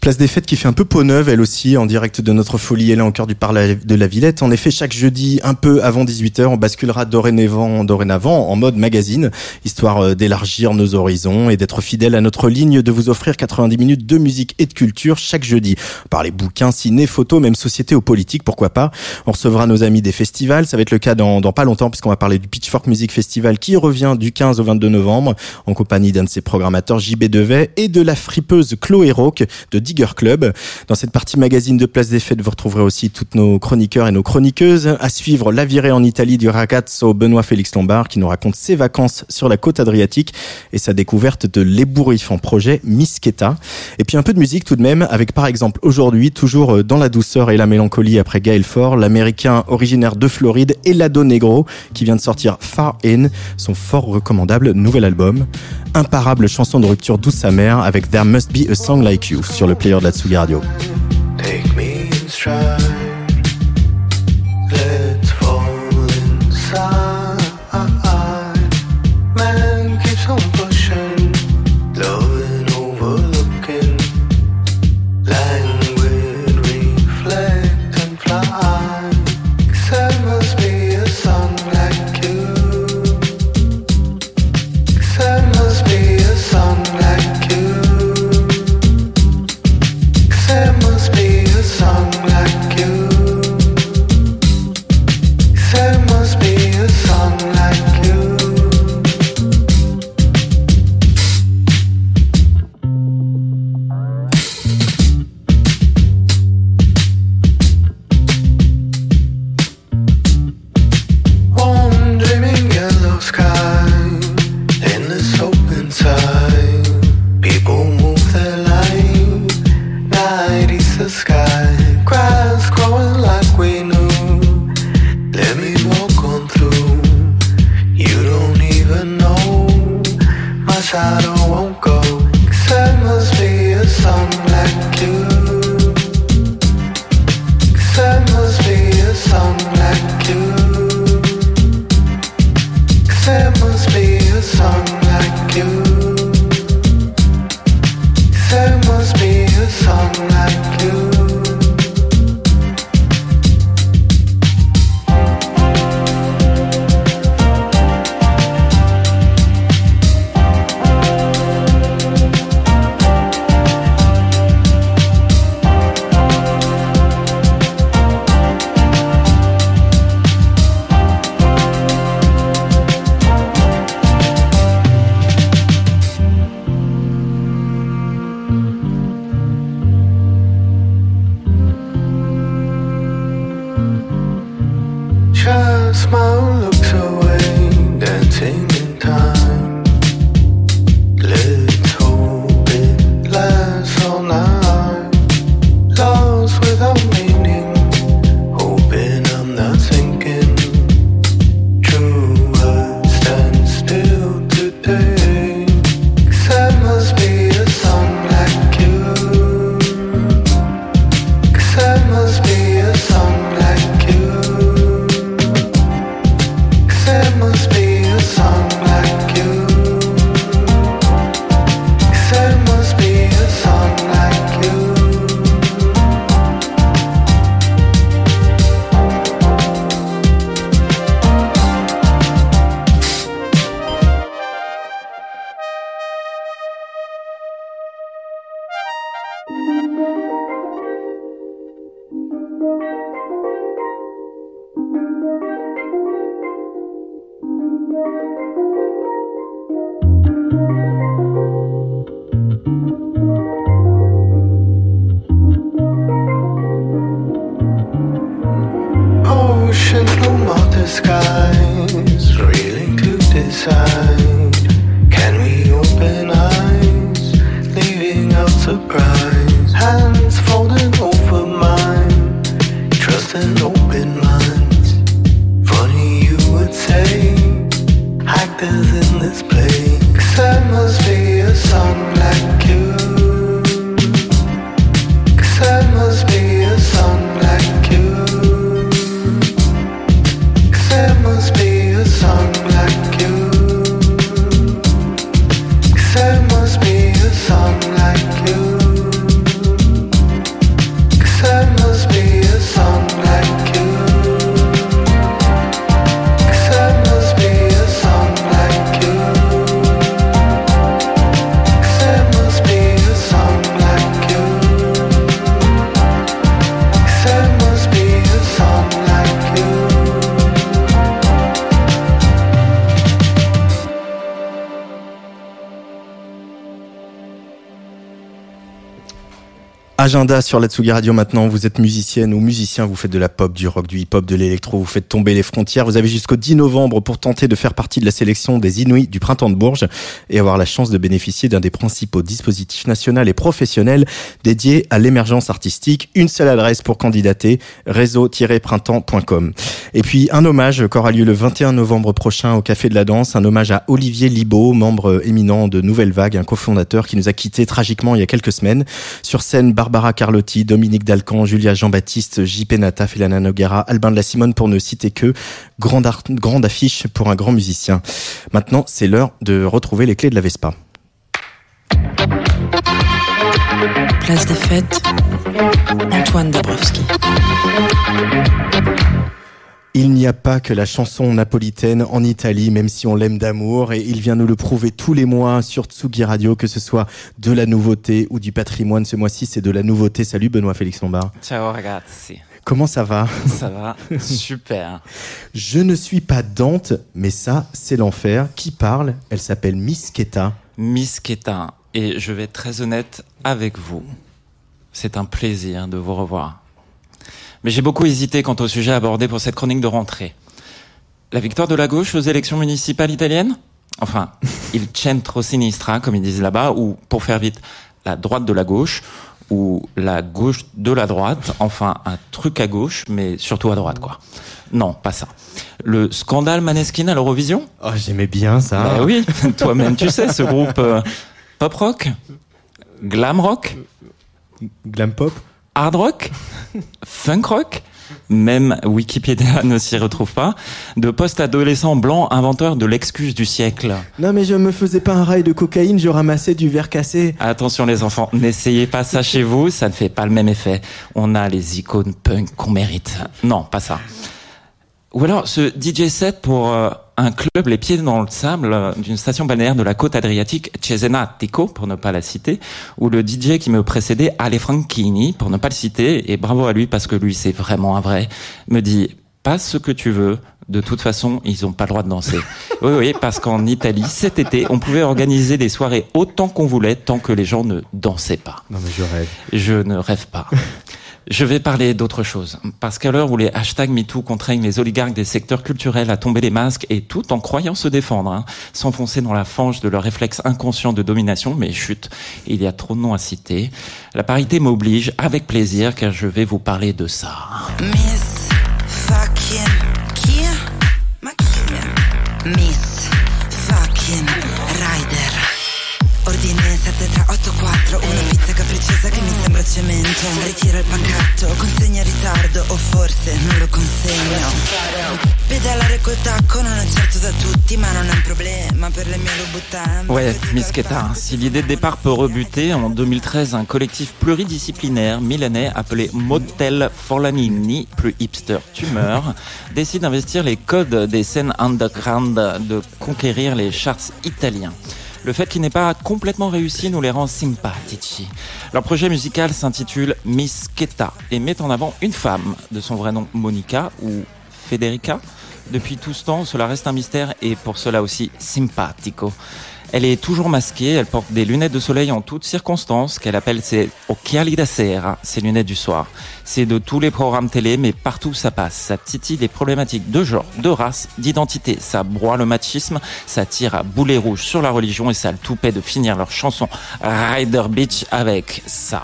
Place des Fêtes qui fait un peu peau neuve, elle aussi, en direct de notre folie, elle est en cœur du parc de la Villette. En effet, chaque jeudi, un peu avant 18h, on basculera dorénavant, dorénavant en mode magazine, histoire euh, d'élargir nos horizons et d'être fidèle à notre ligne de vous offrir 90 minutes de musique et de culture chaque jeudi. Par les bouquins, ciné, photos, même société ou politique, pourquoi pas. On recevra nos amis des festivals, ça va être le cas dans, dans pas longtemps, puisqu'on va parler du Pitchfork Music Festival qui revient du 15 au 22 novembre, en compagnie d'un de ses programmateurs, JB Devet, et de la fripeuse Chloé Roque de Digger Club. Dans cette partie magazine de Place des Fêtes, vous retrouverez aussi toutes nos chroniqueurs et nos chroniqueuses. À suivre la virée en Italie du ragazzo Benoît Félix Lombard qui nous raconte ses vacances sur la côte adriatique et sa découverte de l'ébouriffant projet Misketa. Et puis un peu de musique tout de même avec par exemple aujourd'hui, toujours dans la douceur et la mélancolie après Gaël Ford, l'américain originaire de Floride Elado Negro qui vient de sortir Far In, son fort recommandable nouvel album. Imparable chanson de rupture douce amère avec There Must Be a Song Like You sur le player de la Tsugi Radio. Just smile time Agenda sur la Tsugi Radio maintenant, vous êtes musicienne ou musicien, vous faites de la pop, du rock, du hip-hop, de l'électro, vous faites tomber les frontières, vous avez jusqu'au 10 novembre pour tenter de faire partie de la sélection des Inuits du printemps de Bourges et avoir la chance de bénéficier d'un des principaux dispositifs nationaux et professionnels dédiés à l'émergence artistique. Une seule adresse pour candidater, réseau-printemps.com. Et puis un hommage qu'aura lieu le 21 novembre prochain au Café de la Danse, un hommage à Olivier Libaud, membre éminent de Nouvelle Vague, un cofondateur qui nous a quittés tragiquement il y a quelques semaines. Sur scène, Barbara Carlotti, Dominique Dalcan, Julia Jean-Baptiste, JP Nata, Felana Noguera, Albin de la Simone pour ne citer que. Grande, grande affiche pour un grand musicien. Maintenant, c'est l'heure de retrouver les clés de la Vespa. Place des fêtes, Antoine Dabrowski. Il n'y a pas que la chanson napolitaine en Italie, même si on l'aime d'amour, et il vient nous le prouver tous les mois sur Tsugi Radio, que ce soit de la nouveauté ou du patrimoine. Ce mois-ci, c'est de la nouveauté. Salut Benoît Félix Lombard. Ciao ragazzi, Comment ça va? Ça va Super. Je ne suis pas Dante, mais ça, c'est l'enfer. Qui parle? Elle s'appelle Miss Keta. Miss Keta, et je vais être très honnête avec vous. C'est un plaisir de vous revoir. Mais j'ai beaucoup hésité quant au sujet abordé pour cette chronique de rentrée. La victoire de la gauche aux élections municipales italiennes? Enfin, il centro sinistra, comme ils disent là-bas, ou pour faire vite, la droite de la gauche, ou la gauche de la droite, enfin un truc à gauche, mais surtout à droite, quoi. Non, pas ça. Le scandale Maneskin à l'Eurovision? Oh, j'aimais bien ça. bah oui, toi-même tu sais, ce groupe euh, pop rock, glam rock, Glam pop? Hard rock, funk rock, même Wikipédia ne s'y retrouve pas, de post-adolescent blanc inventeur de l'excuse du siècle. Non, mais je me faisais pas un rail de cocaïne, je ramassais du verre cassé. Attention les enfants, n'essayez pas ça chez vous, ça ne fait pas le même effet. On a les icônes punk qu'on mérite. Non, pas ça. Ou alors ce DJ set pour euh, un club les pieds dans le sable euh, d'une station balnéaire de la côte adriatique Cesena Tico pour ne pas la citer, ou le DJ qui me précédait Ale Franchini pour ne pas le citer et bravo à lui parce que lui c'est vraiment un vrai me dit passe ce que tu veux. De toute façon, ils ont pas le droit de danser. Oui, oui, parce qu'en Italie, cet été, on pouvait organiser des soirées autant qu'on voulait tant que les gens ne dansaient pas. Non, mais je rêve. Je ne rêve pas. Je vais parler d'autre chose. Parce qu'à l'heure où les hashtags MeToo contraignent les oligarques des secteurs culturels à tomber les masques et tout en croyant se défendre, hein, s'enfoncer dans la fange de leur réflexe inconscient de domination, mais chut, il y a trop de noms à citer. La parité m'oblige, avec plaisir, car je vais vous parler de ça. Cemento. Ritiro il. Ouais, Keta, si l'idée de départ peut rebuter, en 2013, un collectif pluridisciplinaire milanais appelé Motel Forlanini, plus hipster tumeur, décide d'investir les codes des scènes underground de conquérir les charts italiens. Le fait qu'il n'ait pas complètement réussi nous les rend sympathici. Leur projet musical s'intitule Miss Keta et met en avant une femme, de son vrai nom Monica ou Federica. Depuis tout ce temps, cela reste un mystère et pour cela aussi simpatico. Elle est toujours masquée, elle porte des lunettes de soleil en toutes circonstances, qu'elle appelle ses occhiali da ses lunettes du soir. C'est de tous les programmes télé, mais partout ça passe. Ça titille les problématiques de genre, de race, d'identité. Ça broie le machisme, ça tire à boulet rouge sur la religion et ça le toupet de finir leur chanson Rider Beach avec ça.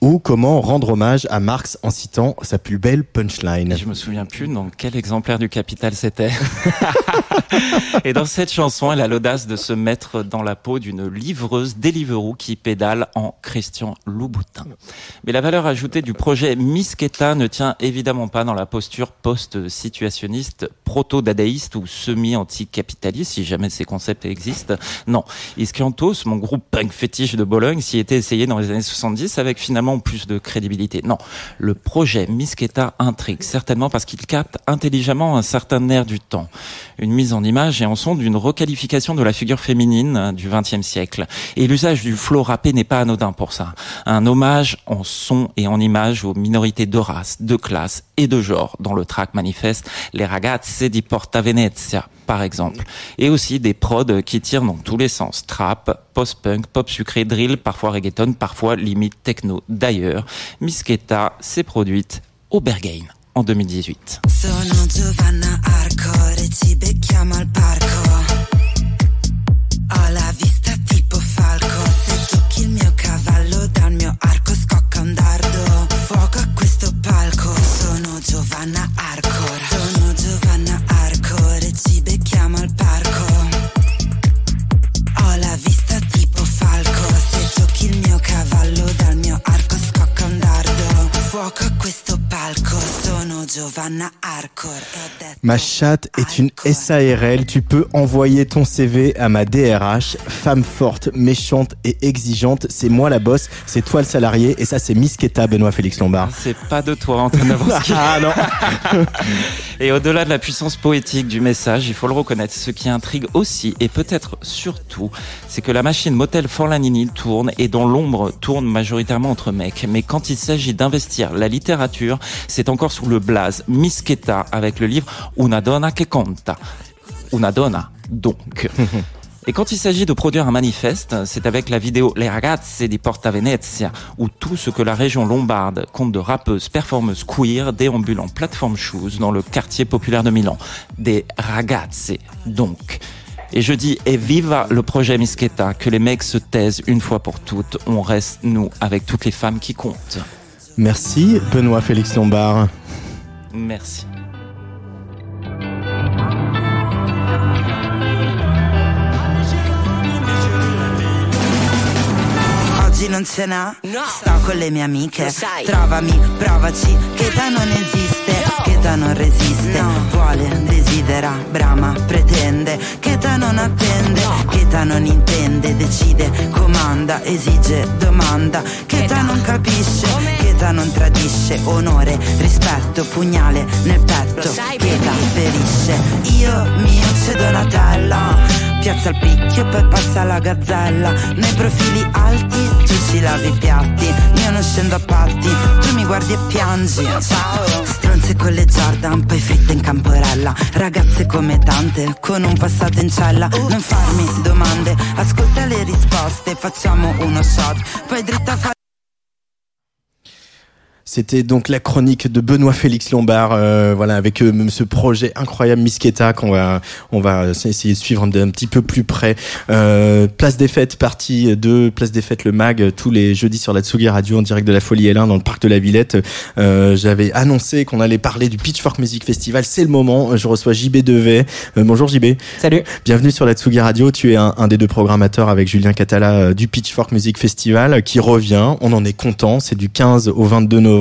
Ou comment rendre hommage à Marx en citant sa plus belle punchline. Et je me souviens plus dans quel exemplaire du Capital c'était. et dans cette chanson, elle a l'audace de se mettre dans la peau d'une livreuse Deliveroo qui pédale en Christian Louboutin. Mais la valeur ajoutée du projet Misketa ne tient évidemment pas dans la posture post-situationniste, proto-dadaïste ou semi-anticapitaliste, si jamais ces concepts existent. Non. Iskiantos, mon groupe punk fétiche de Bologne, s'y était essayé dans les années 70 avec finalement plus de crédibilité. Non. Le projet Misketa intrigue, certainement parce qu'il capte intelligemment un certain air du temps. Une mise en image et en son d'une requalification de la figure féminine euh, du XXe siècle. Et l'usage du flow rappé n'est pas anodin pour ça. Un hommage en son et en image aux minorités de race, de classe et de genre dans le track manifeste Les ragazze di Porta Venezia, par exemple. Et aussi des prods qui tirent dans tous les sens. Trap, post-punk, pop sucré, drill, parfois reggaeton, parfois limite techno. D'ailleurs, Misketa s'est produite au Berghain en 2018. Sono Giovanna Arcore, ci becchiamo al parco. Ho la Ma chatte est une. SARL. Tu peux envoyer ton CV à ma DRH. Femme forte, méchante et exigeante. C'est moi la boss. C'est toi le salarié. Et ça, c'est Misketa, Benoît Félix Lombard. C'est pas de toi, Antoine. Ah non. Et au-delà de la puissance poétique du message, il faut le reconnaître, ce qui intrigue aussi, et peut-être surtout, c'est que la machine Motel Forlanini tourne et dans l'ombre tourne majoritairement entre mecs. Mais quand il s'agit d'investir la littérature, c'est encore sous le blaze Misketa avec le livre Una donna che conta. Una donna, donc. Et quand il s'agit de produire un manifeste, c'est avec la vidéo Les ragazze di Porta Venezia, où tout ce que la région lombarde compte de rappeuses, performeuses queer déambulent en plateforme shoes dans le quartier populaire de Milan. Des ragazze, donc. Et je dis, et viva le projet Misketa, que les mecs se taisent une fois pour toutes. On reste, nous, avec toutes les femmes qui comptent. Merci, Benoît Félix Lombard. Merci. Oggi non ce n'ha, sto con le mie amiche. Trovami, provaci, che ta non esiste Che ta non resiste. Vuole, desidera, brama, pretende Che ta non attende Che ta non intende, decide, comanda Esige, domanda. Che ta non capisce Che ta non tradisce Onore, rispetto, pugnale nel petto. Che ta ferisce Io mi uccido Donatella Piazza il picchio poi passa la gazzella. Nei profili alti tu ci lavi i piatti Io non scendo a patti Tu mi guardi e piangi. Ciao. Stronze con le Jordan Poi fritte in camporella. Ragazze come tante Con un passato in cella. Non farmi domande Ascolta le risposte Facciamo uno shot. Poi dritta fa C'était donc la chronique de Benoît Félix Lombard, euh, voilà, avec euh, ce projet incroyable Misketa qu'on va, on va essayer de suivre d'un petit peu plus près. Euh, Place des Fêtes, partie 2, Place des Fêtes, le mag, tous les jeudis sur la Tsugi Radio en direct de la Folie L1 dans le parc de la Villette. Euh, J'avais annoncé qu'on allait parler du Pitchfork Music Festival. C'est le moment. Je reçois JB Devet. Euh, bonjour JB. Salut. Bienvenue sur la Tsugi Radio. Tu es un, un des deux programmateurs avec Julien Catala euh, du Pitchfork Music Festival qui revient. On en est content. C'est du 15 au 22 novembre.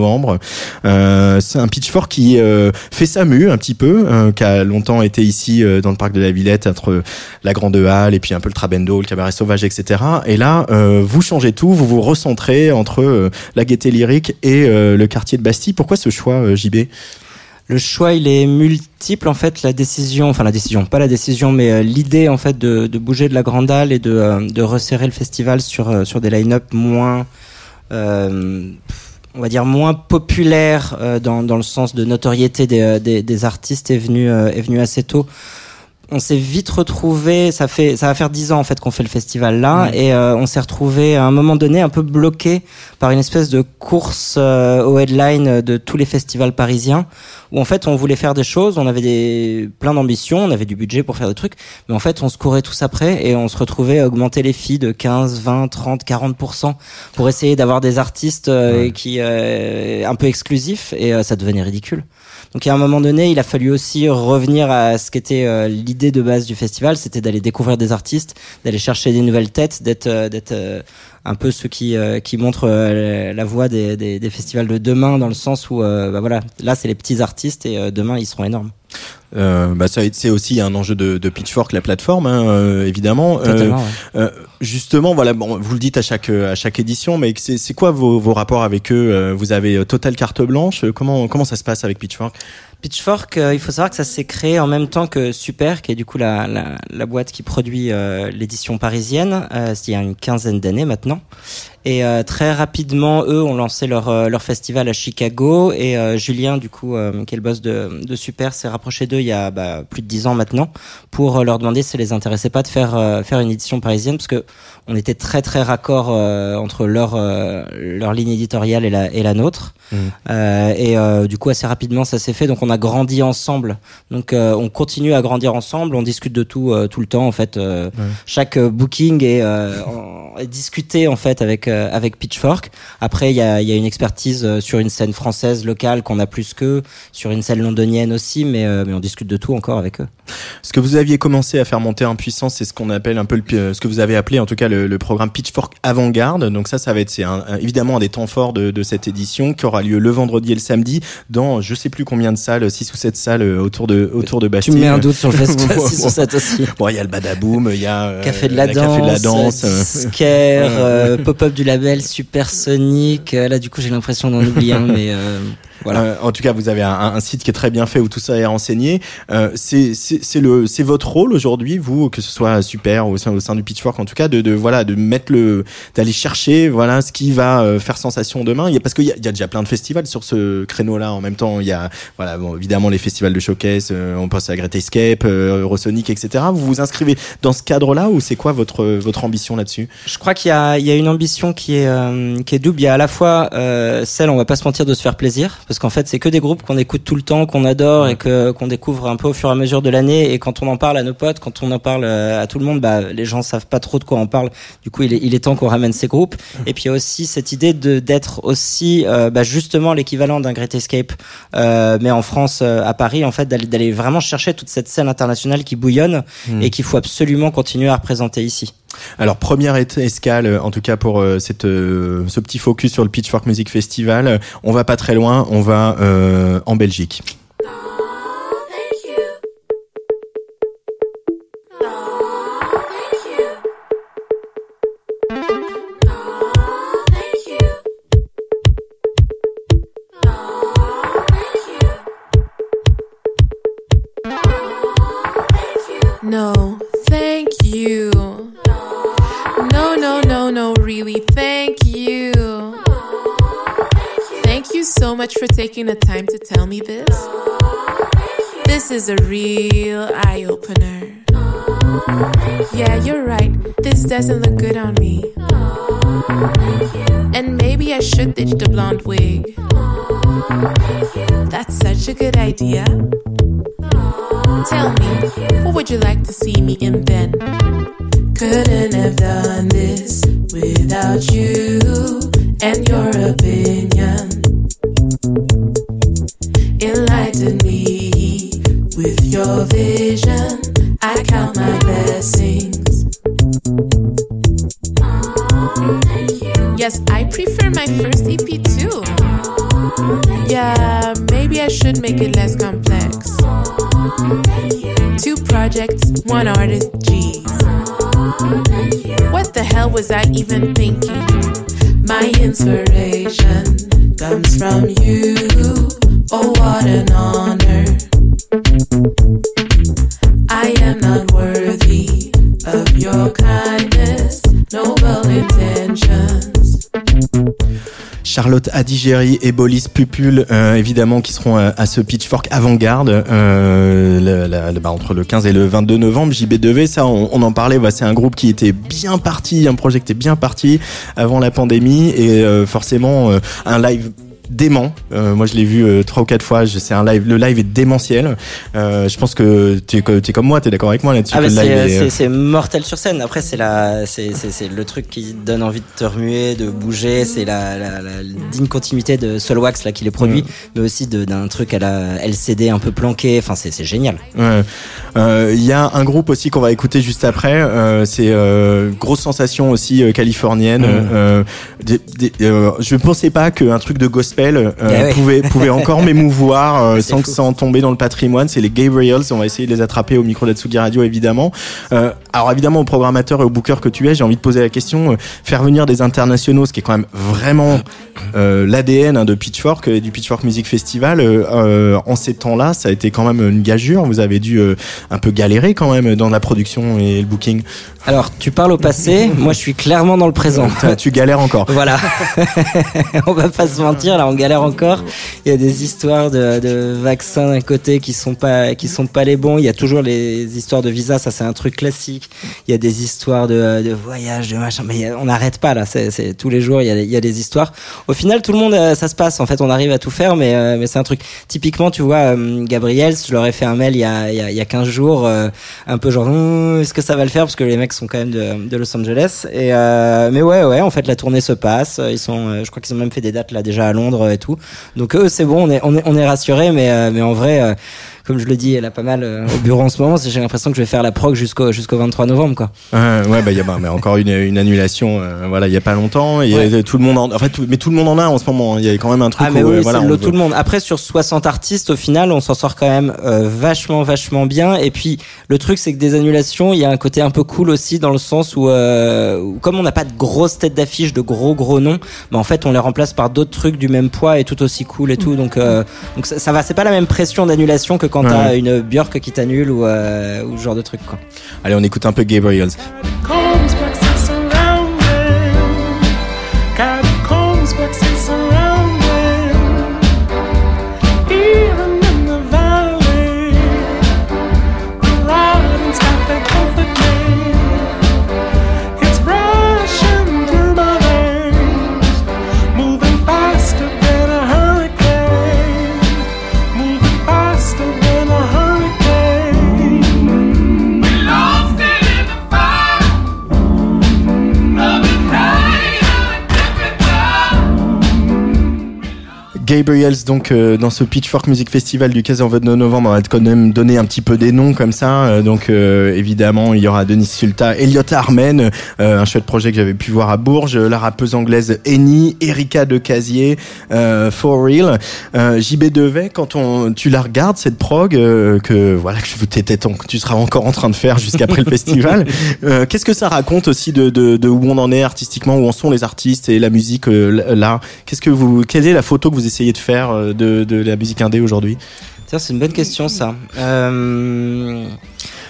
Euh, c'est un Pitchfork qui euh, fait sa mue un petit peu, euh, qui a longtemps été ici dans le parc de la Villette entre la Grande Halle et puis un peu le Trabendo, le Cabaret Sauvage, etc. Et là, vous changez tout, vous vous recentrez entre la gaieté lyrique et le quartier de Bastille. Pourquoi ce choix, JB Le choix, il est multiple en fait. La décision, enfin la décision, pas la décision, mais l'idée en fait de, bouger de la Grande Halle et de, resserrer le festival sur sur des line-up moins, on va dire moins populaires dans dans le sens de notoriété des des, des artistes est venu est venu assez tôt on s'est vite retrouvé. Ça fait, ça va faire dix ans en fait qu'on fait le festival là, et euh, on s'est retrouvé à un moment donné un peu bloqué par une espèce de course euh, au headline de tous les festivals parisiens, où en fait on voulait faire des choses, on avait des plein d'ambitions, on avait du budget pour faire des trucs, mais en fait on se courait tous après et on se retrouvait à augmenter les filles de 15, 20, 30, 40% pour essayer d'avoir des artistes euh, qui un peu exclusifs et ça devenait ridicule. Donc à un moment donné, il a fallu aussi revenir à ce qu'était euh, l'idée de base du festival, c'était d'aller découvrir des artistes, d'aller chercher des nouvelles têtes, d'être euh, euh, un peu ceux qui qui montrent la voie des, festivals de demain dans le sens où bah voilà, là c'est les petits artistes et demain ils seront énormes. Euh, bah ça c'est aussi un enjeu de, de Pitchfork la plateforme hein, euh, évidemment. Euh, euh, justement voilà bon, vous le dites à chaque à chaque édition mais c'est c'est quoi vos, vos rapports avec eux vous avez total carte blanche comment comment ça se passe avec Pitchfork? Pitchfork, il faut savoir que ça s'est créé en même temps que Super, qui est du coup la, la, la boîte qui produit l'édition parisienne, euh, il y a une quinzaine d'années maintenant. Et euh, très rapidement, eux ont lancé leur, euh, leur festival à Chicago. Et euh, Julien, du coup, qui est le boss de, de Super, s'est rapproché d'eux il y a bah, plus de dix ans maintenant pour leur demander si ça les intéressait pas de faire faire une édition parisienne, parce que on était très très raccord entre leur leur ligne éditoriale et la et la nôtre. Mmh. et du coup, assez rapidement, ça s'est fait. Donc, on a grandi ensemble. Donc, on continue à grandir ensemble. On discute de tout tout le temps. En fait, chaque booking est, est discuté en fait avec euh, avec Pitchfork. Après, il y a, y a, une expertise euh, sur une scène française locale qu'on a plus qu'eux, sur une scène londonienne aussi, mais, euh, mais on discute de tout encore avec eux. Ce que vous aviez commencé à faire monter en puissance, c'est ce qu'on appelle un peu le, ce que vous avez appelé en tout cas le, le programme Pitchfork Avant-Garde. Donc ça, ça va être c'est évidemment un des temps forts de, de, cette édition qui aura lieu le vendredi et le samedi dans je sais plus combien de salles, 6 ou 7 salles autour de autour de Bastille. Tu mets un doute sur le festival 6 ou 7 aussi. Bon, il y a le Badaboom, il y a Café de la, danse, Café de la danse, euh, pop-up du label Supersonic. Euh, là, du coup, j'ai l'impression d'en oublier un, mais euh, voilà. Euh, en tout cas, vous avez un, un, site qui est très bien fait où tout ça est renseigné. Euh, c'est le c'est votre rôle aujourd'hui, vous, que ce soit super ou au sein, au sein du Pitchfork, en tout cas, de, de voilà de mettre le d'aller chercher voilà ce qui va euh, faire sensation demain. Il y a parce qu'il y, y, a déjà plein de festivals sur ce créneau-là. En même temps, il y a voilà bon, évidemment les festivals de showcase. Euh, on pense à Great Escape, euh, Eurosonic, etc. Vous vous inscrivez dans ce cadre-là ou c'est quoi votre votre ambition là-dessus? Je crois qu'il y a il y a une ambition qui est qui est double. Il y a à la fois celle, on va pas se mentir, de se faire plaisir parce qu'en fait c'est que des groupes qu'on écoute tout le temps, qu'on adore et que qu'on découvre un peu au fur et à mesure de l'année. Et quand on en parle à nos potes, quand on en parle euh, à tout le monde, bah les gens savent pas trop de quoi on parle. Du coup, il est, il est temps qu'on ramène ces groupes. Et puis il y a aussi cette idée de d'être aussi euh, bah, justement l'équivalent d'un Great Escape, euh, mais en France, euh, à Paris, en fait, d'aller d'aller vraiment chercher toute cette scène internationale qui bouillonne mmh. et qu'il faut absolument continuer à représenter ici. Alors première escale, en tout cas pour euh, cette, euh, ce petit focus sur le Pitchfork Music Festival, on va pas très loin, on va euh, en Belgique. Taking the time to tell me this. This is a real eye opener. Yeah, you're right, this doesn't look good on me. And maybe I should ditch the blonde wig. That's such a good idea. Tell me, what would you like to see me in then? Couldn't have done this without you and your opinion. Your vision. I count my blessings. Yes, I prefer my first EP too. Yeah, maybe I should make it less complex. Two projects, one artist, geez. What the hell was I even thinking? My inspiration comes from you, Oh, what an honor. I am not worthy of your kindness, noble intentions. Charlotte Adigéry et Bolis Pupul, euh, évidemment, qui seront à, à ce Pitchfork avant-garde euh, bah, entre le 15 et le 22 novembre. JB2V, ça, on, en parlait. c'est un groupe qui était bien parti, un projet qui était bien parti avant la pandémie et euh, forcément euh, un live dément. Euh, moi, je l'ai vu euh, trois ou quatre fois. C'est un live. Le live est démentiel. Euh, je pense que tu es, es comme moi. Tu es d'accord avec moi là-dessus Ah bah c'est, est, c'est, c'est mortel sur scène. Après c'est la, c'est, le truc qui donne envie de te remuer, de bouger. C'est la, la, la digne continuité de Solwax là qui les produit, mais aussi d'un truc à la LCD un peu planqué. Enfin c'est, génial. Ouais. Euh, Il y a un groupe aussi qu'on va écouter juste après. euh, c'est euh, grosse sensation aussi euh, californienne. Euh, des- des- euh, je ne pensais pas qu'un truc de gospel euh, Eh ouais. pouvait pouvait encore m'émouvoir euh, sans, sans tomber dans le patrimoine. C'est les Gabriels. On va essayer de les attraper au micro d'Atsugi Radio évidemment. Euh, alors évidemment au programmateur et au booker que tu es, j'ai envie de poser la question. euh, faire venir des internationaux, ce qui est quand même vraiment euh, l'ADN hein, de Pitchfork et du Pitchfork Music Festival en ces temps-là, ça a été quand même une gageure. Vous avez dû un peu galérer quand même dans la production et le booking. Alors tu parles au passé, moi je suis clairement dans le présent. Tu galères encore. Voilà, on va pas se mentir, là on galère encore. Il y a des histoires de, vaccins d'un côté qui sont pas qui sont pas les bons. Il y a toujours les histoires de visa, ça c'est un truc classique. Il y a des histoires de, de voyage, de machin, mais on n'arrête pas là. Tous les jours il y, a, des histoires. Au final tout le monde euh, ça se passe. En fait on arrive à tout faire, mais euh, c'est un truc. Typiquement tu vois euh, Gabriel, je leur ai fait un mail il y a il y a, il y a 15 jours, un peu genre Hum, est-ce que ça va le faire? Parce que les mecs sont quand même de, Los Angeles. Mais ouais ouais en fait la tournée se passe. Je crois qu'ils ont même fait des dates là déjà à Londres tout. Donc eux c'est bon, on est on rassurés, euh, mais en vrai. Comme je le dis, elle a pas mal euh, au bureau en ce moment. J'ai l'impression que je vais faire la prog jusqu'au jusqu'au 23 novembre, quoi. Ouais, ouais, bah il y a bah, mais encore une, une annulation. euh, voilà, il y a pas longtemps. Et Ouais. tout le monde, en, en fait, tout- mais tout le monde en a en ce moment. hein. Il y a quand même un truc Ah mais où, oui, euh, voilà, le tout le monde. Après sur 60 artistes au final, on s'en sort quand même vachement vachement bien. Et puis le truc c'est que des annulations, il y a un côté un peu cool aussi dans le sens où, où comme on n'a pas de grosses têtes d'affiche, de gros gros noms, bah en fait on les remplace par d'autres trucs du même poids et tout aussi cool et tout. Donc donc ça, ça va, c'est pas la même pression d'annulation que quand Ouais. t'as une Björk qui t'annule ou euh, ou ce genre de truc quoi. Allez, on écoute un peu Gabriels. Gabriels, donc euh, dans ce Pitchfork Music Festival du 15 au 29 novembre, on va quand même donner un petit peu des noms comme ça. Euh, donc euh, évidemment, il y aura Denis Sulta, Elliot Armen, euh, un chouette projet que j'avais pu voir à Bourges, la rappeuse anglaise Eni, Erika de Casier, euh, For Real, euh, JB Devet. Quand on, tu la regardes cette prog euh, que voilà que t'étais tu seras encore en train de faire jusqu'après le festival, euh, qu'est-ce que ça raconte aussi de, de, de où on en est artistiquement, où en sont les artistes et la musique euh, là? Qu'est-ce que vous, quelle est la photo que vous essayez de faire euh, de, la musique indé aujourd'hui? C'est une bonne question ça. Euh...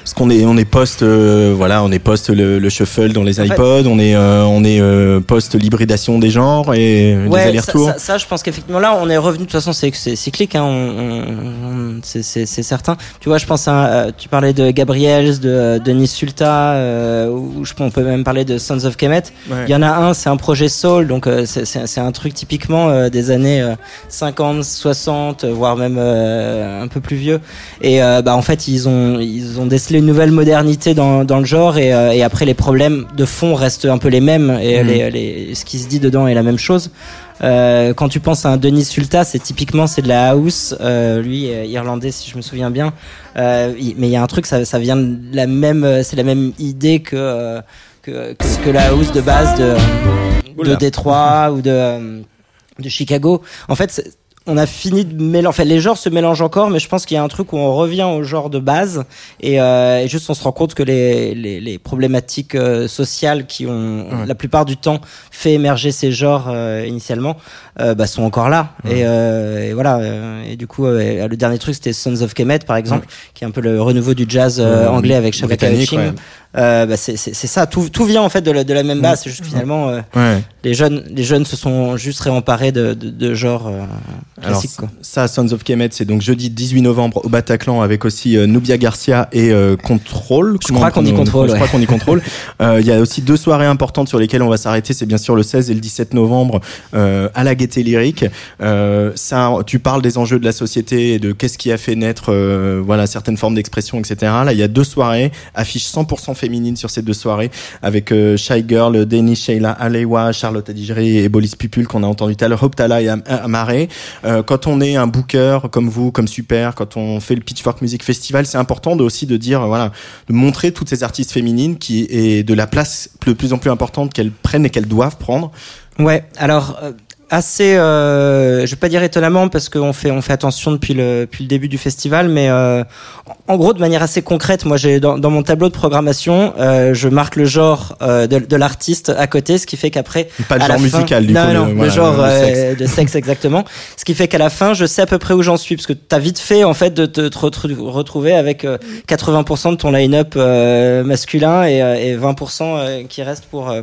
Parce qu'on est on est post euh, voilà on est post le, le shuffle dans les iPods, on est euh, on est euh, post l'hybridation des genres et des Ouais, ça, allers-retours. ça, ça, je pense qu'effectivement là, on est revenu. De toute façon, c'est c'est cyclique, hein, on, on- c'est- c'est c'est certain. Tu vois, je pense à, tu parlais de Gabriels, de Denis Sulta, euh, ou je pense on peut même parler de Sons of Kemet. Ouais. Il y en a un, c'est un projet soul, donc euh, c'est- c'est un truc typiquement euh, des années euh, 50, 60, euh, voire même euh, un peu plus vieux. Et euh, bah en fait, ils ont ils ont décelé une nouvelle modernité dans dans le genre et, euh, et après les problèmes de fond restent un peu les mêmes et les, les ce qui se dit dedans est la même chose. Euh, quand tu penses à un Denis Sulta, c'est typiquement c'est de la house. Euh, lui, est irlandais si je me souviens bien. Euh, mais il y a un truc, ça, ça vient de la même, euh, c'est la même idée que euh, que, que, que la house de base de de. Détroit ou de euh, de Chicago. En fait, c'est- on a fini de mélanger. Enfin, les genres se mélangent encore, mais je pense qu'il y a un truc où on revient au genre de base et, euh, et juste on se rend compte que les, les, les problématiques euh, sociales qui ont la plupart du temps fait émerger ces genres euh, initialement euh, bah, sont encore là. Et, euh, et voilà. euh, Et du coup, euh, le dernier truc c'était Sons of Kemet par exemple, qui est un peu le renouveau du jazz Ouais, anglais avec Shabaka Hutchings. ouais. Euh, bah, c'est ça. Tout, tout vient en fait de la, de la même base. C'est juste finalement. euh, Ouais. les jeunes, les jeunes se sont juste réemparés de, de, de genre euh, Alors, quoi. ça, Sons of Kemet, c'est donc jeudi 18 novembre au Bataclan avec aussi euh, Nubia Garcia et euh, Control. Je crois qu'on dit Control, Je ouais. crois qu'on dit Control. Euh, Il y a aussi deux soirées importantes sur lesquelles on va s'arrêter. C'est bien sûr le 16 et le 17 novembre euh, à la Gaieté Lyrique. Euh, ça, tu parles des enjeux de la société et de qu'est-ce qui a fait naître euh, voilà certaines formes d'expression, etc. Là, il y a deux soirées, affiches 100% féminines sur ces deux soirées avec Shy Girl, Denny Sheila Alewa, Charlotte Adigéry et Bolis Pupul qu'on a entendu tout à l'heure, Hoptala et Am- Amaré. Euh, quand on est un booker comme vous, comme Super, quand on fait le Pitchfork Music Festival, c'est important de aussi de dire, voilà, de montrer toutes ces artistes féminines qui et de la place de plus en plus importante qu'elles prennent et qu'elles doivent prendre. Ouais. Alors. Euh, Assez, euh, je vais pas dire étonnamment parce qu'on fait on fait attention depuis le depuis le début du festival, mais euh, en gros de manière assez concrète, moi j'ai dans, dans mon tableau de programmation, euh, je marque le genre euh, de, de l'artiste à côté, ce qui fait qu'après Pas le genre fin- musical, du non, coup, non, le- le, genre le euh, sexe. de sexe exactement. Ce qui fait qu'à la fin, je sais à peu près où j'en suis, parce que t'as vite fait en fait de te, te retrouver avec euh, 80% de ton line-up euh, masculin et, euh, et 20% euh, qui reste pour euh,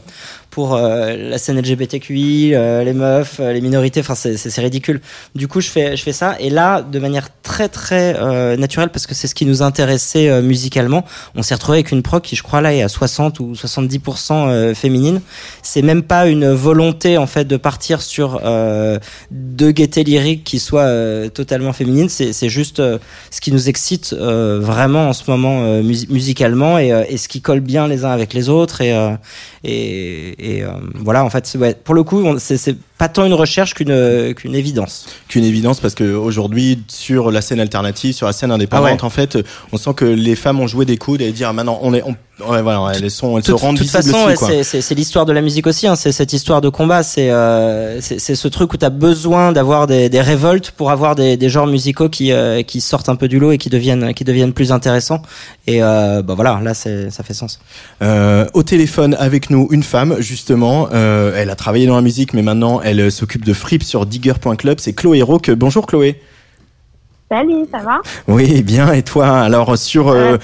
pour euh, la scène LGBTQI, euh, les meufs, euh, les minorités. Enfin, c'est ridicule. Du coup, je fais je fais ça et là, de manière très très euh, naturelle, parce que c'est ce qui nous intéressait euh, musicalement, on s'est retrouvé avec une proc qui, je crois, là est à 60 ou 70% euh, féminine. C'est même pas une volonté en fait de partir sur euh, de gaieté lyrique qui soit euh, totalement féminine. C'est juste ce qui nous excite vraiment en ce moment musi- musicalement et, et ce qui colle bien les uns avec les autres et euh, et, et, euh, voilà en fait ouais, pour le coup c'est c'est pas tant une recherche qu'une euh, qu'une évidence. qu'une évidence parce que aujourd'hui sur la scène alternative, sur la scène indépendante, Ah ouais. en fait, on sent que les femmes ont joué des coudes et dire ah, maintenant on est, on, ouais, voilà, elles sont, elles se toute, rendent toute visibles façon, aussi, ouais, quoi. c'est- l'histoire de la musique aussi. Hein, c'est cette histoire de combat. C'est euh, c'est ce truc où tu as besoin d'avoir des, des révoltes pour avoir des, des genres musicaux qui euh, qui sortent un peu du lot et qui deviennent qui deviennent plus intéressants. Et euh, bah voilà, là c'est ça fait sens. Euh, au téléphone avec nous une femme justement. Euh, elle a travaillé dans la musique, mais maintenant elle euh, s'occupe de Fripp sur Digger.club. C'est Chloé Roque. Bonjour Chloé. Salut, ça va? Oui, bien. Et toi? Alors sur, euh,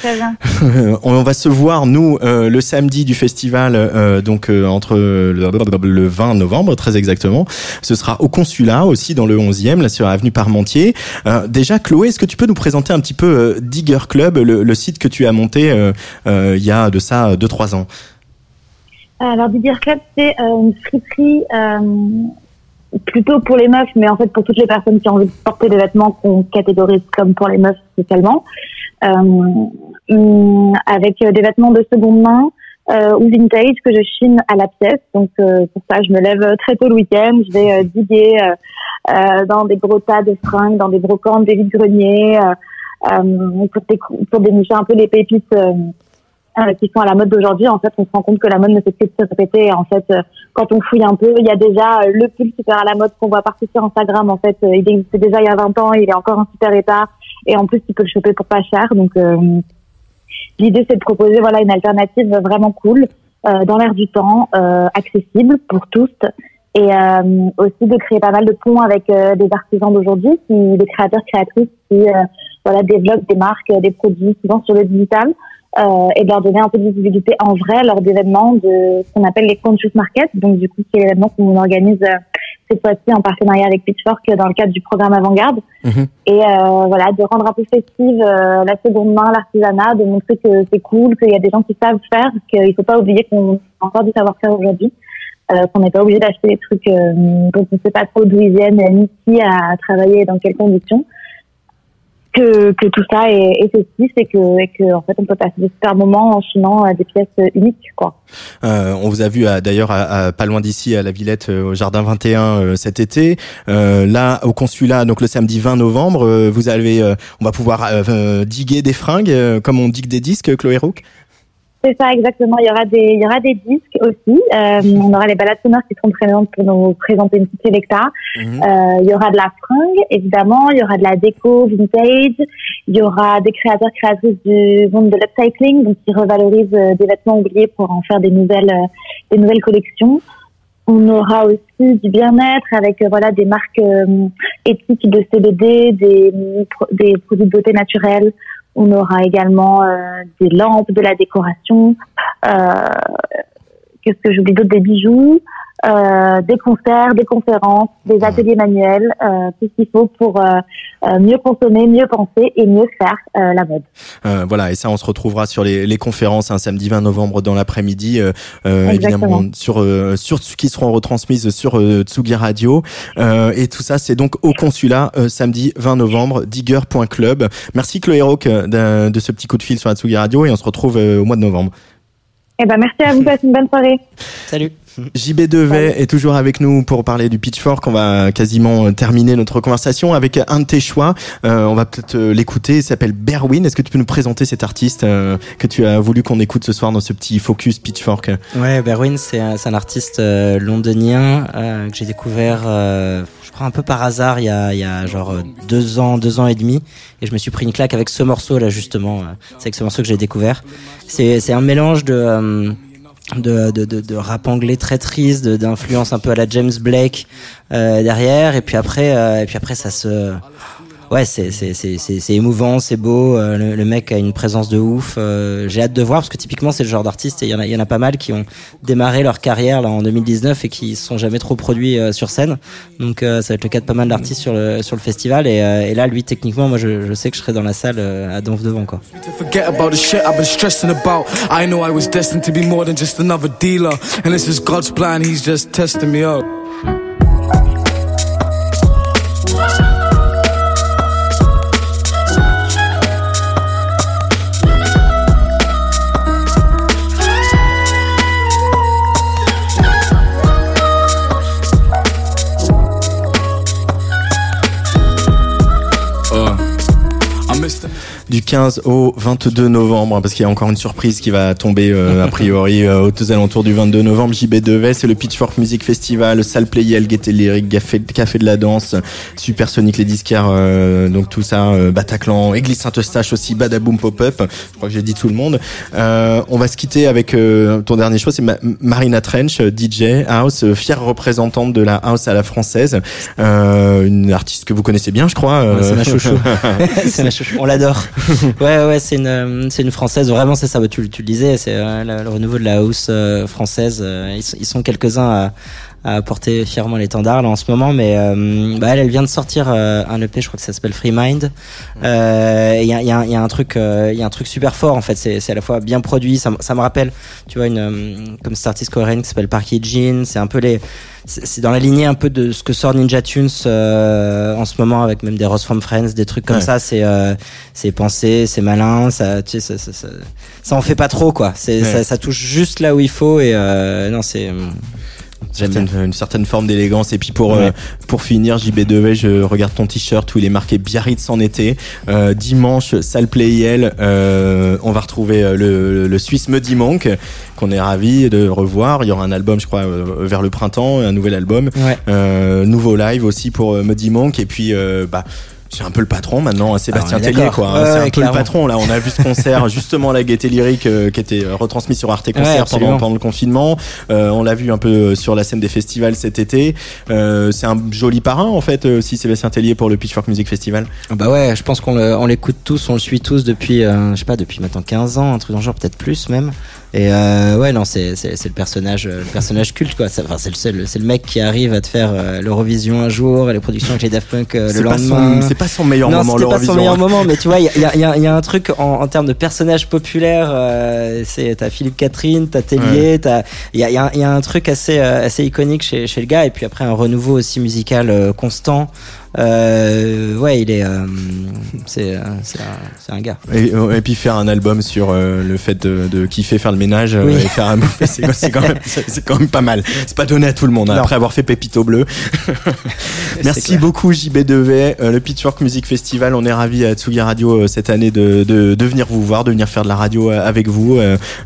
on va se voir nous euh, le samedi du festival, euh, donc euh, entre le, le 20 novembre très exactement. Ce sera au consulat aussi dans le 11e, là sur avenue Parmentier. Euh, déjà, Chloé, est-ce que tu peux nous présenter un petit peu euh, Digger Club, le, le site que tu as monté euh, euh, il y a de ça 2-3 ans? Alors, Didier Club, c'est euh, une friperie euh, plutôt pour les meufs, mais en fait pour toutes les personnes qui ont envie de porter des vêtements qu'on catégorise comme pour les meufs spécialement, euh, hum, avec euh, des vêtements de seconde main euh, ou vintage que je chine à la pièce. Donc euh, pour ça, je me lève très tôt le week-end, je vais euh, diguer euh, euh, dans des gros tas de fringues, dans des brocantes, des vides-greniers, euh, euh, pour, décou- pour dénicher un peu les pépites. Euh, qui sont à la mode d'aujourd'hui, en fait, on se rend compte que la mode ne fait que se répéter. En fait, euh, quand on fouille un peu, il y a déjà euh, le pull super à la mode qu'on voit partout sur Instagram. En fait, euh, il existait déjà il y a 20 ans, il est encore en super état. Et en plus, tu peux le choper pour pas cher. Donc, euh, l'idée, c'est de proposer voilà une alternative vraiment cool, dans l'air du temps, accessible pour tous. Et aussi de créer pas mal de ponts avec des artisans d'aujourd'hui, qui, des créateurs, créatrices qui voilà développent des marques, des produits souvent sur le digital euh, et de leur donner un peu de visibilité en vrai lors d'événements de ce qu'on appelle les conscious markets. Donc du coup, c'est l'événement qu'on organise euh, cette fois-ci en partenariat avec Pitchfork euh, dans le cadre du programme Avant-Garde. Mhm. Et euh, voilà, de rendre un peu festive euh, la seconde main, l'artisanat, de montrer que c'est cool, qu'il y a des gens qui savent faire, qu'il faut pas oublier qu'on a encore du savoir-faire aujourd'hui. Euh, qu'on n'est pas obligé d'acheter des trucs euh, dont on ne sait pas trop d'où ils viennent, ni qui a travaillé et dans quelles conditions que, que tout ça est, est ceci, c'est que, et que en fait on peut passer des super moments en chinant des pièces uniques quoi. Euh, on vous a vu d'ailleurs à, à- pas loin d'ici à la Villette euh, au Jardin 21 euh, cet été. Euh, là au consulat donc le samedi 20 novembre, euh, vous allez euh, on va pouvoir diguer des fringues comme on digue des disques Chloé Rook. C'est ça exactement. Il y aura des, il y aura des disques aussi. Euh, on aura les balades sonores qui seront présentes pour nous présenter une petite sélecta. Mhm. Euh, il y aura de la fringue, évidemment. Il y aura de la déco vintage. Il y aura des créateurs créatrices du monde de l'upcycling, donc qui revalorisent euh, des vêtements oubliés pour en faire des nouvelles, euh, des nouvelles collections. On aura aussi du bien-être avec euh, voilà des marques éthiques de CBD, des, des produits de beauté naturelle. On aura également euh, des lampes, de la décoration. Euh, Qu'est-ce que j'oublie d'autre Des bijoux, euh, des concerts, des conférences, des ateliers manuels, euh, tout ce qu'il faut pour euh, euh, mieux consommer, mieux penser et mieux faire euh, la mode. Euh, voilà, et ça, on se retrouvera sur les, les conférences un samedi 20 novembre dans l'après-midi, euh, euh, évidemment sur euh, sur qui seront retransmises sur euh, Tsugi Radio. Euh, et tout ça, c'est donc au consulat euh, samedi 20 novembre, digger.club. Merci Chloé Rock euh, de, de ce petit coup de fil sur la Tsugi Radio et on se retrouve euh, au mois de novembre. Eh ben merci à vous, passez une bonne soirée. Salut. JB Devet est toujours avec nous pour parler du Pitchfork. On va quasiment euh, terminer notre conversation avec un de tes choix. Euh, on va peut-être euh, l'écouter. Il s'appelle Berwin. Est-ce que tu peux nous présenter cet artiste euh, que tu as voulu qu'on écoute ce soir dans ce petit focus Pitchfork? Ouais, Berwin, c'est un, artiste euh, londonien que j'ai découvert, je crois un peu par hasard, il y a, il y a genre deux ans, deux ans et demi, et je me suis pris une claque avec ce morceau là justement. c'est avec ce morceau que j'ai découvert. C'est c'est un mélange de de, de, de, de rap anglais très triste, d'influence un peu à la James Blake euh, derrière, et puis après, euh, et puis après ça se Ouais, c'est c'est c'est c'est émouvant, c'est beau. euh, le, le mec a une présence de ouf. euh, J'ai hâte de voir parce que typiquement c'est le genre d'artiste il y en a il y en a pas mal qui ont démarré leur carrière là en 2019 et qui se sont jamais trop produits euh, sur scène. Donc ça va être le cas de pas mal d'artistes sur le sur le festival et, et là lui techniquement moi je, je sais que je serai dans la salle à donf devant quoi. 15 au 22 novembre, hein, parce qu'il y a encore une surprise qui va tomber euh, a priori euh, aux alentours du 22 novembre. JB Devet, c'est le Pitchfork Music Festival, Salle Playel, Gaieté Lyrique, Café, Café de la Danse, Supersonic les disquaires, euh, donc tout ça, euh, Bataclan, Église Saint-Eustache aussi, Badaboom Pop-Up. Je crois que j'ai dit tout le monde. Euh, on va se quitter avec euh, ton dernier choix, c'est Ma- Marina Trench, DJ House, fière représentante de la House à la française, euh, une artiste que vous connaissez bien, je crois. Ouais, c'est ma chouchou. c'est ma chouchou. On l'adore. ouais, ouais, c'est une, euh, c'est une française. Vraiment, c'est ça. Tu, tu le disais, c'est euh, le, renouveau de la house euh, française. ils, ils sont quelques-uns à, à porter fièrement l'étendard là en ce moment, mais euh, bah, elle, elle vient de sortir euh, un EP. Je crois que ça s'appelle Free Mind. Euh, Il y, a, il y, a, il y a un truc, euh, il y a un truc super fort en fait. C'est c'est à la fois bien produit. Ça, me- ça me rappelle, tu vois, une euh, comme cette artiste coréenne qui s'appelle Parky Jean. C'est un peu les c'est dans la lignée un peu de ce que sort Ninja Tunes euh, en ce moment avec même des Rose from Friends, des trucs comme Ouais. ça. C'est euh, c'est pensé, c'est malin, ça, tu sais, ça, ça, ça, ça en fait pas trop quoi. C'est Ouais. ça, ça touche juste là où il faut et euh, non c'est bien. Certaine, une certaine forme d'élégance. Et puis pour Ouais. euh, pour finir JB2V je regarde ton t-shirt où il est marqué Biarritz en été. Euh, dimanche salle Playel euh, on va retrouver euh, le, le Suisse Muddy Monk qu'on est ravi de revoir. Il y aura un album je crois vers le printemps un nouvel album. Ouais. euh, nouveau live aussi pour Muddy Monk et puis euh, bah c'est un peu le patron maintenant, Sébastien Ah, Tellier, quoi. hein. C'est un peu le patron, là. On a vu ce concert, justement, la Gaieté Lyrique, euh, qui était euh, retransmis sur Arte Concert pendant, pendant le confinement. Euh, on l'a vu un peu euh, sur la scène des festivals cet été. Euh, c'est un joli parrain, en fait, aussi, Sébastien Tellier pour le Pitchfork Music Festival. Bah ouais, je pense qu'on l'écoute tous, on le suit tous depuis, euh, je sais pas, depuis maintenant 15 ans, un truc dans le genre, peut-être plus même. Et euh, ouais, non, c'est c'est c'est le personnage, euh, le personnage culte quoi. C'est- Enfin, c'est le seul, c'est le mec qui arrive à te faire euh, l'Eurovision un jour, et les productions avec les Daft Punk euh, le C'est pas son- lendemain. c'est pas son meilleur non, moment, c'était pas son l'Eurovision, meilleur hein. moment, mais tu vois, il y a, il y y y a un truc en, en termes de personnage populaire. euh, c'est t'as Philippe Catherine, t'as Tellier, t'as il y a, il y, a, a un truc assez assez iconique chez chez le gars, et puis après un renouveau aussi musical constant. Euh, ouais, il est, euh, c'est, euh, c'est un, c'est un gars. Et, euh, et puis faire un album sur euh, le fait de, de kiffer faire le ménage euh, Oui. et faire un c'est c'est quand même c'est quand même pas mal. C'est pas donné à tout le monde hein, après avoir fait Pépito bleu. Merci beaucoup JB2V, euh, le Pitchfork Music Festival. On est ravis à Tsugi Radio cette année de, de, de venir vous voir, de venir faire de la radio avec vous.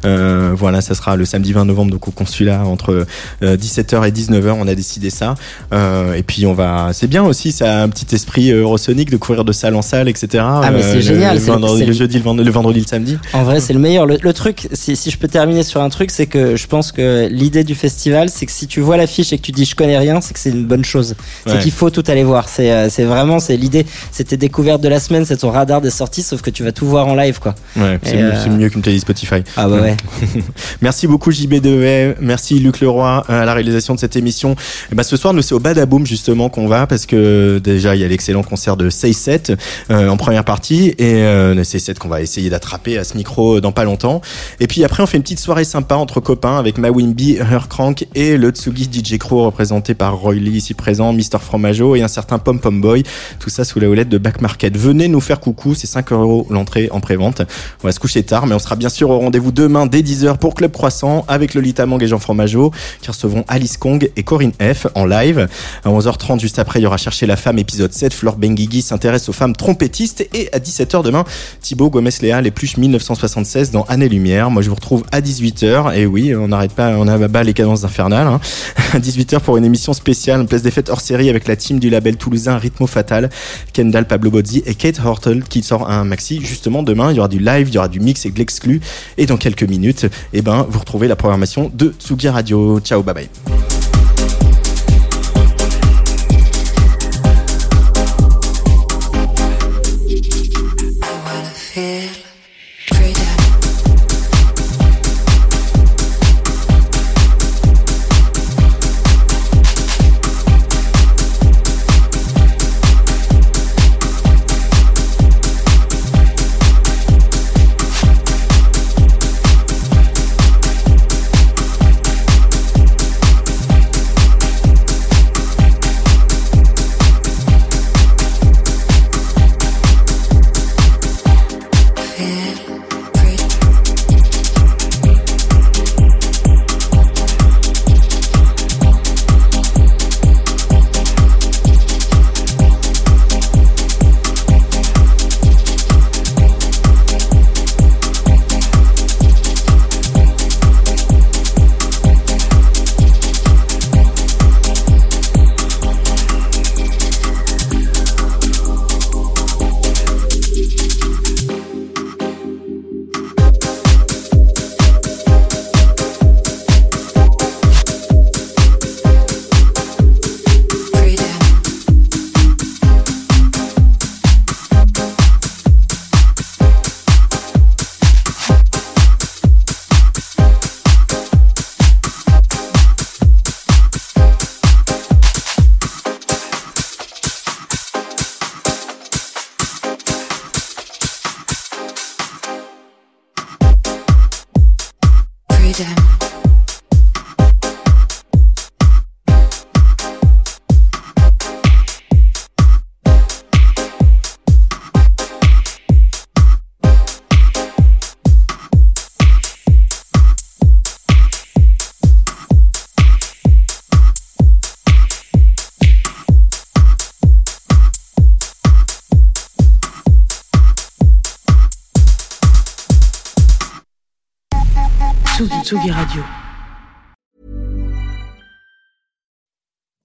Voilà, ça sera le samedi 20 novembre donc au consulat entre euh, 17h et 19h. On a décidé ça. Euh, et puis on va, c'est bien aussi, ça un petit esprit euh, eurosonique de courir de salle en salle, etc. Ah, mais c'est le- génial, Le, c'est- vendredi, c'est le jeudi, le vendredi, le vendredi, le samedi. En vrai, c'est le meilleur. Le, le truc, si, si je peux terminer sur un truc, c'est que je pense que l'idée du festival, c'est que si tu vois l'affiche et que tu dis je connais rien, c'est que c'est une bonne chose. C'est Ouais. qu'il faut tout aller voir. C'est, euh, c'est vraiment, c'est l'idée. C'était découverte de la semaine, c'est ton radar des sorties, sauf que tu vas tout voir en live, quoi. Ouais, c'est mieux, euh, c'est mieux qu'une playlist Spotify. Ah bah ouais. Merci beaucoup JB2V, merci Luc Leroy euh, à la réalisation de cette émission. Et ben ce soir nous c'est au Badaboom justement qu'on va parce que déjà il y a l'excellent concert de Say 7 euh, en première partie et euh, Say 7 qu'on va essayer d'attraper à ce micro dans pas longtemps. Et puis après on fait une petite soirée sympa entre copains avec Mawimbi, Hercrank et le Tsugi DJ Crew représenté par Roy Lee ici présent, Mister Fromageau et un certain Pom Pom Boy. Tout ça sous la houlette de Back Market. Venez nous faire coucou, c'est 5 euros l'entrée en pré-vente. On va se coucher tard, mais on sera bien sûr au rendez-vous demain dès 10h pour Club Croissant avec Lolita Mang et Jean Fromageau qui recevront Alice Kong et Corinne F en live. À 11h30 juste après, il y aura Chercher la femme épisode 7. Flore Benguigui s'intéresse aux femmes trompettistes et à 17h demain, Thibaut Gomez-Léa les pluches 1976 dans Année Lumière. Moi je vous retrouve à 18h et oui, on n'arrête pas, on a bas les cadences infernales. Hein. À 18h pour une émission spéciale, place des fêtes hors série avec la team du label toulousain Rhythmo Fatal, Kendall Pablo Bozzi et Kate Hortle qui sort un maxi justement demain. Il y aura du live, il y aura du mix et de l'exclu. Et dans quelques minutes, eh ben, vous retrouvez la programmation de Tsugi Radio. Ciao, bye bye.